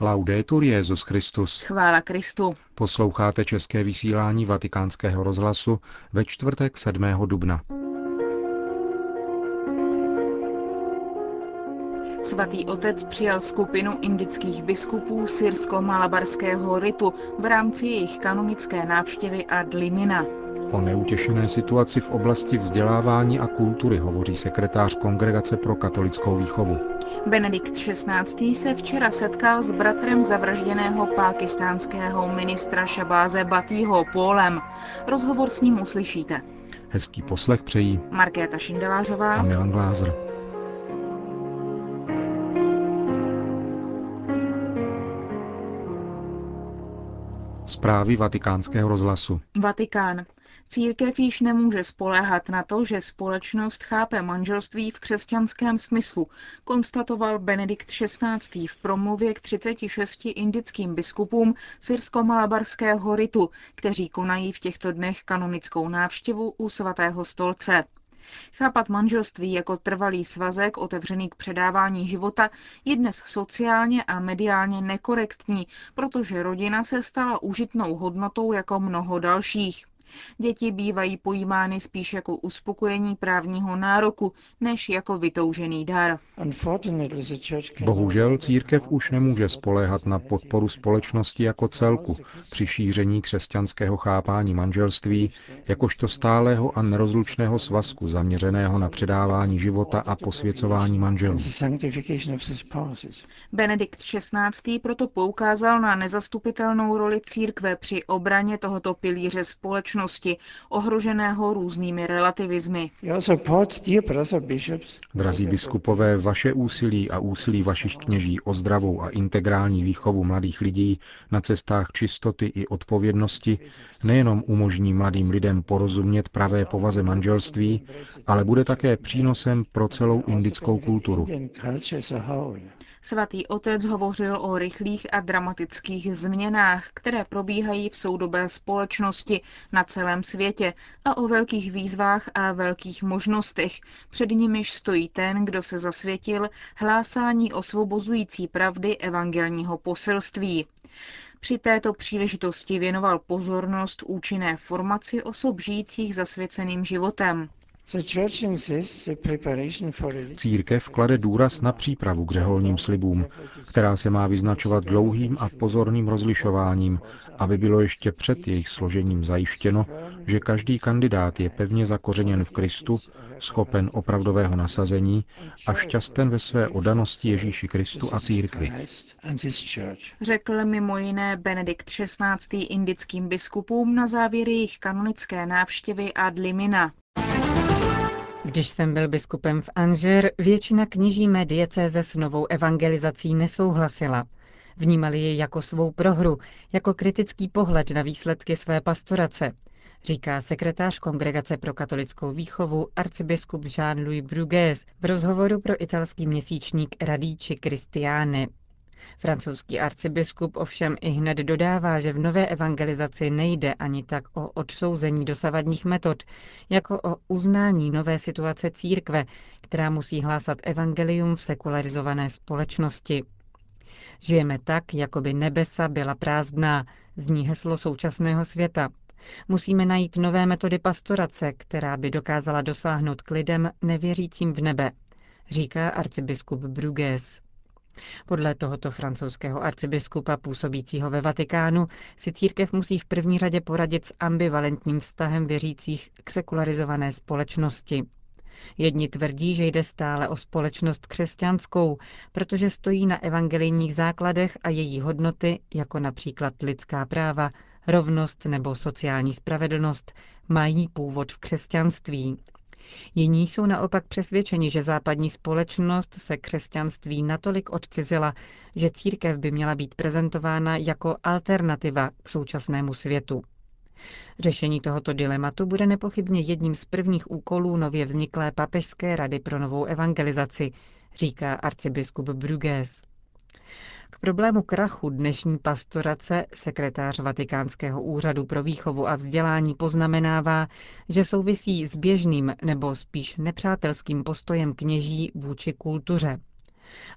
Laudetur Jezus Christus. Chvála Kristu. Posloucháte české vysílání Vatikánského rozhlasu ve čtvrtek 7. dubna. Svatý otec přijal skupinu indických biskupů syrsko-malabarského ritu v rámci jejich kanonické návštěvy ad limina. O neutěšené situaci v oblasti vzdělávání a kultury hovoří sekretář Kongregace pro katolickou výchovu. Benedikt XVI. se včera setkal s bratrem zavražděného pákistánského ministra Šabáze Batýho Pólem. Rozhovor s ním uslyšíte. Hezký poslech přejí Markéta Šindelářová a Milan Glázer. Zprávy vatikánského rozhlasu. Vatikán. Církev již nemůže spoléhat na to, že společnost chápe manželství v křesťanském smyslu, konstatoval Benedikt XVI. v promluvě k 36 indickým biskupům syrsko-malabarského ritu, kteří konají v těchto dnech kanonickou návštěvu u svatého stolce. Chápat manželství jako trvalý svazek otevřený k předávání života je dnes sociálně a mediálně nekorektní, protože rodina se stala užitnou hodnotou jako mnoho dalších. Děti bývají pojímány spíš jako uspokojení právního nároku, než jako vytoužený dar. Bohužel církev už nemůže spoléhat na podporu společnosti jako celku při šíření křesťanského chápání manželství jakožto stálého a nerozlučného svazku zaměřeného na předávání života a posvěcování manželů. Benedikt XVI. proto poukázal na nezastupitelnou roli církve při obraně tohoto pilíře společnosti společnosti, ohroženého různými relativizmy. Drazí biskupové, vaše úsilí a úsilí vašich kněží o zdravou a integrální výchovu mladých lidí na cestách čistoty i odpovědnosti nejenom umožní mladým lidem porozumět pravé povaze manželství, ale bude také přínosem pro celou indickou kulturu. Svatý otec hovořil o rychlých a dramatických změnách, které probíhají v soudobé společnosti na celém světě a o velkých výzvách a velkých možnostech, před nimiž stojí ten, kdo se zasvětil hlásání osvobozující pravdy evangelního poselství. Při této příležitosti věnoval pozornost účinné formaci osob žijících zasvěceným životem. Církev klade důraz na přípravu k řeholním slibům, která se má vyznačovat dlouhým a pozorným rozlišováním, aby bylo ještě před jejich složením zajištěno, že každý kandidát je pevně zakořeněn v Kristu, schopen opravdového nasazení a šťasten ve své odanosti Ježíši Kristu a církvi. Řekl mimo jiné Benedikt XVI. indickým biskupům na závěr jejich kanonické návštěvy ad limina. Když jsem byl biskupem v Anžer, většina kněží mé diecéze s novou evangelizací nesouhlasila. Vnímali ji jako svou prohru, jako kritický pohled na výsledky své pastorace, říká sekretář Kongregace pro katolickou výchovu arcibiskup Jean-Louis Bruges v rozhovoru pro italský měsíčník Radici Christiane. Francouzský arcibiskup ovšem i hned dodává, že v nové evangelizaci nejde ani tak o odsouzení dosavadních metod, jako o uznání nové situace církve, která musí hlásat evangelium v sekularizované společnosti. Žijeme tak, jako by nebesa byla prázdná, zní heslo současného světa. Musíme najít nové metody pastorace, která by dokázala dosáhnout k lidem nevěřícím v nebe, říká arcibiskup Bruges. Podle tohoto francouzského arcibiskupa působícího ve Vatikánu si církev musí v první řadě poradit s ambivalentním vztahem věřících k sekularizované společnosti. Jedni tvrdí, že jde stále o společnost křesťanskou, protože stojí na evangelijních základech a její hodnoty, jako například lidská práva, rovnost nebo sociální spravedlnost, mají původ v křesťanství. Jiní jsou naopak přesvědčeni, že západní společnost se křesťanství natolik odcizila, že církev by měla být prezentována jako alternativa k současnému světu. Řešení tohoto dilematu bude nepochybně jedním z prvních úkolů nově vzniklé papežské rady pro novou evangelizaci, říká arcibiskup Bruges. Problému krachu dnešní pastorace sekretář Vatikánského úřadu pro výchovu a vzdělání poznamenává, že souvisí s běžným nebo spíš nepřátelským postojem kněží vůči kultuře.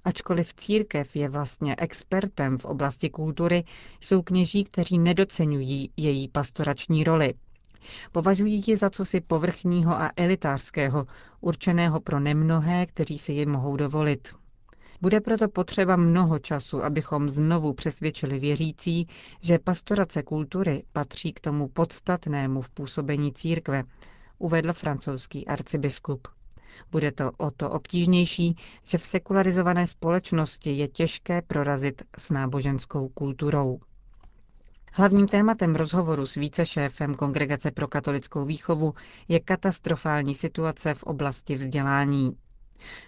Ačkoliv církev je vlastně expertem v oblasti kultury, jsou kněží, kteří nedocenují její pastorační roli. Považují ji za cosi povrchního a elitářského, určeného pro nemnohé, kteří si ji mohou dovolit. Bude proto potřeba mnoho času, abychom znovu přesvědčili věřící, že pastorace kultury patří k tomu podstatnému v působení církve, uvedl francouzský arcibiskup. Bude to o to obtížnější, že v sekularizované společnosti je těžké prorazit s náboženskou kulturou. Hlavním tématem rozhovoru s vícešéfem Kongregace pro katolickou výchovu je katastrofální situace v oblasti vzdělání.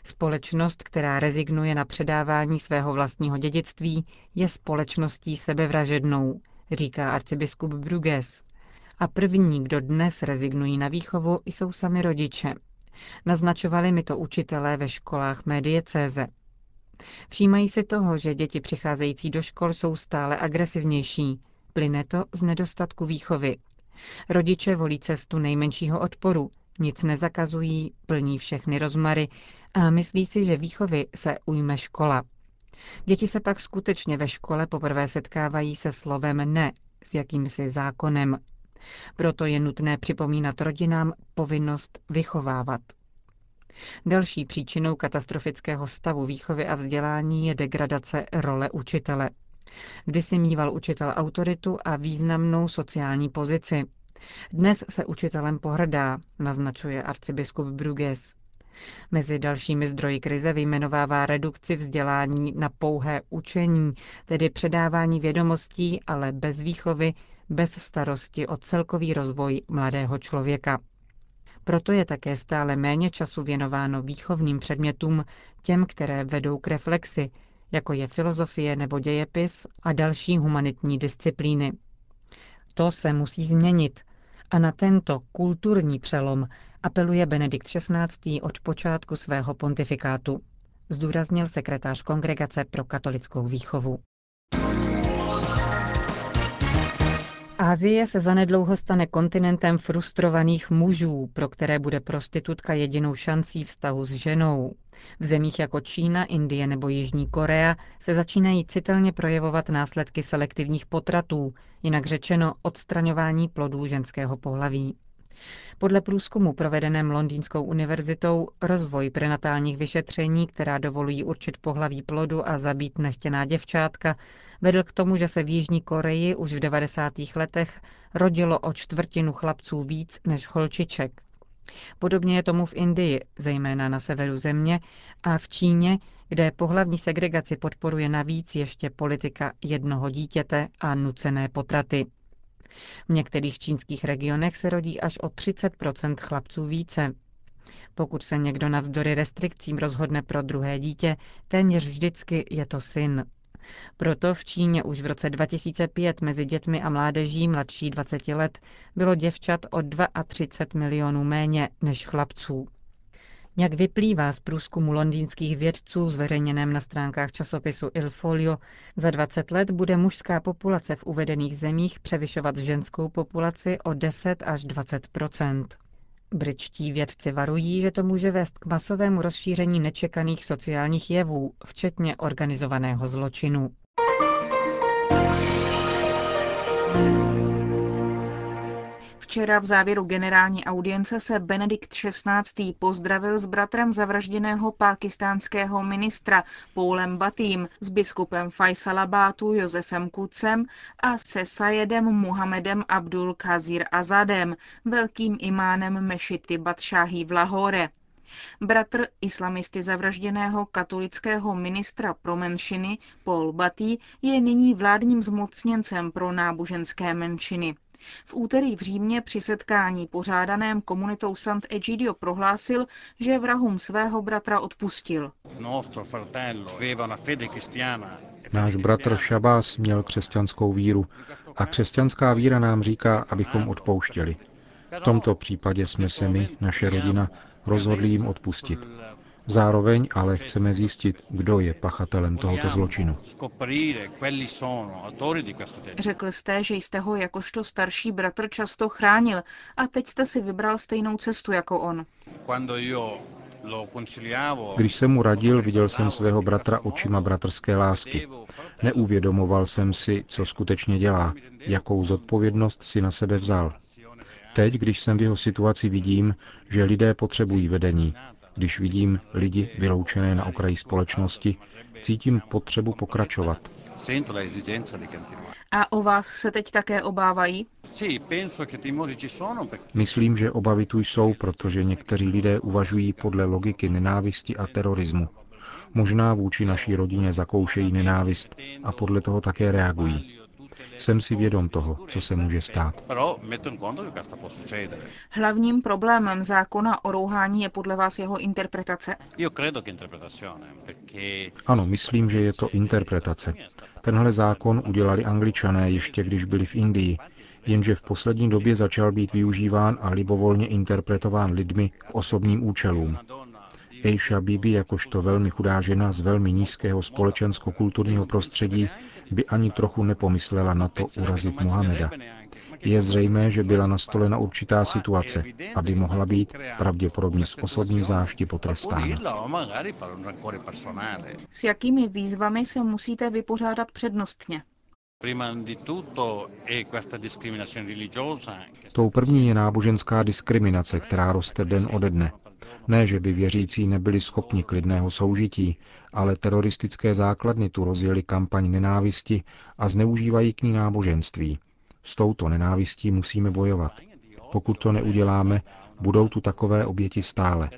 Společnost, která rezignuje na předávání svého vlastního dědictví, je společností sebevražednou, říká arcibiskup Bruges. A první, kdo dnes rezignují na výchovu, jsou sami rodiče. Naznačovali mi to učitelé ve školách mé diecéze. Všímají si toho, že děti přicházející do škol jsou stále agresivnější. Plyne to z nedostatku výchovy. Rodiče volí cestu nejmenšího odporu, nic nezakazují, plní všechny rozmary a myslí si, že výchovy se ujme škola. Děti se pak skutečně ve škole poprvé setkávají se slovem ne, s jakýmsi zákonem. Proto je nutné připomínat rodinám povinnost vychovávat. Další příčinou katastrofického stavu výchovy a vzdělání je degradace role učitele. Kdysi mýval učitel autoritu a významnou sociální pozici. Dnes se učitelem pohrdá, naznačuje arcibiskup Bruges. Mezi dalšími zdroji krize vyjmenovává redukci vzdělání na pouhé učení, tedy předávání vědomostí, ale bez výchovy, bez starosti o celkový rozvoj mladého člověka. Proto je také stále méně času věnováno výchovným předmětům, těm, které vedou k reflexi, jako je filozofie nebo dějepis a další humanitní disciplíny. To se musí změnit a na tento kulturní přelom apeluje Benedikt XVI. od počátku svého pontifikátu, zdůraznil sekretář Kongregace pro katolickou výchovu. Ázie se zanedlouho stane kontinentem frustrovaných mužů, pro které bude prostitutka jedinou šancí vztahu s ženou. V zemích jako Čína, Indie nebo Jižní Korea se začínají citelně projevovat následky selektivních potratů, jinak řečeno odstraňování plodů ženského pohlaví. Podle průzkumu provedeném Londýnskou univerzitou rozvoj prenatálních vyšetření, která dovolují určit pohlaví plodu a zabít nechtěná děvčátka, vedl k tomu, že se v Jižní Koreji už v 90. letech rodilo o čtvrtinu chlapců víc než holčiček. Podobně je tomu v Indii, zejména na severu země, a v Číně, kde pohlavní segregaci podporuje navíc ještě politika jednoho dítěte a nucené potraty. V některých čínských regionech se rodí až o 30 chlapců více. Pokud se někdo navzdory restrikcím rozhodne pro druhé dítě, téměř vždycky je to syn. Proto v Číně už v roce 2005 mezi dětmi a mládeží mladší 20 let bylo děvčat o 32 milionů méně než chlapců. Jak vyplývá z průzkumu londýnských vědců zveřejněném na stránkách časopisu Il Folio, za 20 let bude mužská populace v uvedených zemích převyšovat ženskou populaci o 10 až 20% Britští vědci varují, že to může vést k masovému rozšíření nečekaných sociálních jevů, včetně organizovaného zločinu. Včera v závěru generální audience se Benedikt XVI. pozdravil s bratrem zavražděného pákistánského ministra Paulem Batým, s biskupem Faisalabátu Josefem Kucem a se Sajedem Muhammedem Abdul Kazir Azadem, velkým imánem mešity Batšáhí v Lahore. Bratr islamisty zavražděného katolického ministra pro menšiny Paul Batý je nyní vládním zmocněncem pro náboženské menšiny. V úterý v Římě při setkání pořádaném komunitou Sant'Egidio prohlásil, že vrahům svého bratra odpustil. Náš bratr Šabás měl křesťanskou víru a křesťanská víra nám říká, abychom odpouštěli. V tomto případě jsme se my, naše rodina, rozhodli jim odpustit. Zároveň ale chceme zjistit, kdo je pachatelem tohoto zločinu. Řekl jste, že jste ho jakožto starší bratr často chránil a teď jste si vybral stejnou cestu jako on. Když jsem mu radil, viděl jsem svého bratra očima bratrské lásky. Neuvědomoval jsem si, co skutečně dělá, jakou zodpovědnost si na sebe vzal. Teď, když jsem v jeho situaci, vidím, že lidé potřebují vedení. Když vidím lidi vyloučené na okraji společnosti, cítím potřebu pokračovat. A o vás se teď také obávají? Myslím, že obavy tu jsou, protože někteří lidé uvažují podle logiky nenávisti a terorismu. Možná vůči naší rodině zakoušejí nenávist a podle toho také reagují. Jsem si vědom toho, co se může stát. Hlavním problémem zákona o rouhání je podle vás jeho interpretace. Ano, myslím, že je to interpretace. Tenhle zákon udělali angličané ještě když byli v Indii, jenže v poslední době začal být využíván a libovolně interpretován lidmi k osobním účelům. Eisha Bibi, jakožto velmi chudá žena z velmi nízkého společensko-kulturního prostředí, by ani trochu nepomyslela na to urazit Mohameda. Je zřejmé, že byla nastolena určitá situace, aby mohla být pravděpodobně z osobní zášti potrestána. S jakými výzvami se musíte vypořádat přednostně? Tou první je náboženská diskriminace, která roste den ode dne. Ne, že by věřící nebyli schopni klidného soužití, ale teroristické základny tu rozjeli kampaň nenávisti a zneužívají k ní náboženství. S touto nenávistí musíme bojovat. Pokud to neuděláme, budou tu takové oběti stále.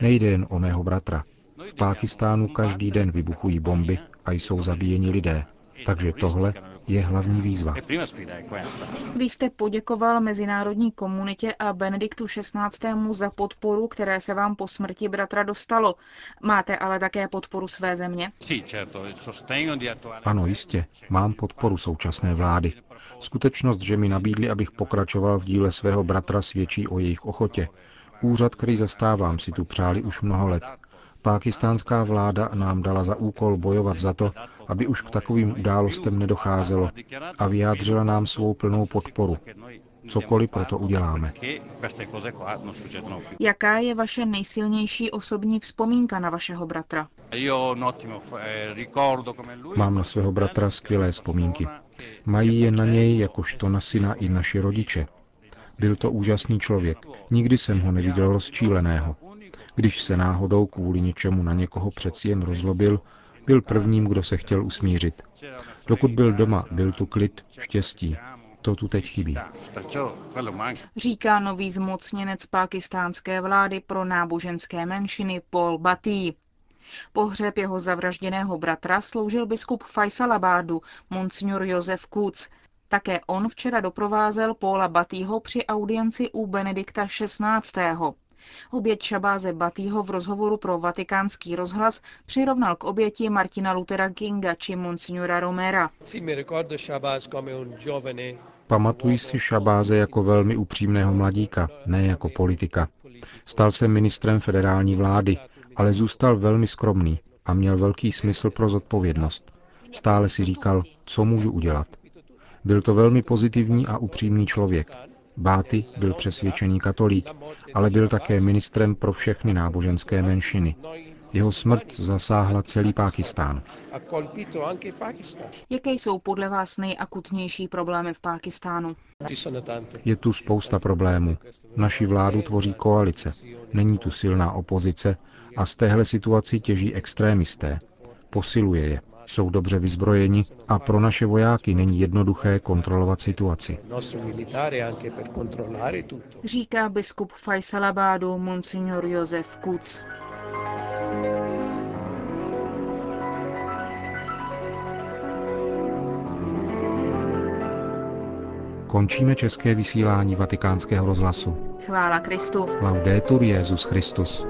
Nejde jen o mého bratra. V Pákistánu každý den vybuchují bomby a jsou zabíjeni lidé. Takže tohle je hlavní výzva. Vy jste poděkoval mezinárodní komunitě a Benediktu XVI. za podporu, které se vám po smrti bratra dostalo. Máte ale také podporu své země? Ano, jistě. Mám podporu současné vlády. Skutečnost, že mi nabídli, abych pokračoval v díle svého bratra, svědčí o jejich ochotě. Úřad, který zastávám, si tu přáli už mnoho let. Pákistánská vláda nám dala za úkol bojovat za to, aby už k takovým událostem nedocházelo a vyjádřila nám svou plnou podporu. Cokoliv proto uděláme. Jaká je vaše nejsilnější osobní vzpomínka na vašeho bratra? Mám na svého bratra skvělé vzpomínky. Mají je na něj jakožto na syna i naši rodiče. Byl to úžasný člověk. Nikdy jsem ho neviděl rozčíleného. Když se náhodou kvůli něčemu na někoho přeci jen rozlobil, byl prvním, kdo se chtěl usmířit. Dokud byl doma, byl tu klid, štěstí. To tu teď chybí. Říká nový zmocněnec pakistánské vlády pro náboženské menšiny Paul Batý. Pohřeb jeho zavražděného bratra sloužil biskup Faisalabádu, monsignor Josef Kuc. Také on včera doprovázel Paula Batýho při audienci u Benedikta XVI. Oběť Šabáze Batýho v rozhovoru pro vatikánský rozhlas přirovnal k oběti Martina Luthera Kinga či Monsignora Romera. Pamatuji si Šabáze jako velmi upřímného mladíka, ne jako politika. Stal se ministrem federální vlády, ale zůstal velmi skromný a měl velký smysl pro zodpovědnost. Stále si říkal, co můžu udělat. Byl to velmi pozitivní a upřímný člověk. Báty byl přesvědčený katolík, ale byl také ministrem pro všechny náboženské menšiny. Jeho smrt zasáhla celý Pákistán. Jaké jsou podle vás nejakutnější problémy v Pákistánu? Je tu spousta problémů. Naši vládu tvoří koalice. Není tu silná opozice a z téhle situaci těží extrémisté. Posiluje je jsou dobře vyzbrojeni a pro naše vojáky není jednoduché kontrolovat situaci. Říká biskup Faisalabádu monsignor Josef Kuc. Končíme české vysílání vatikánského rozhlasu. Chvála Kristu. Laudetur Jezus Christus.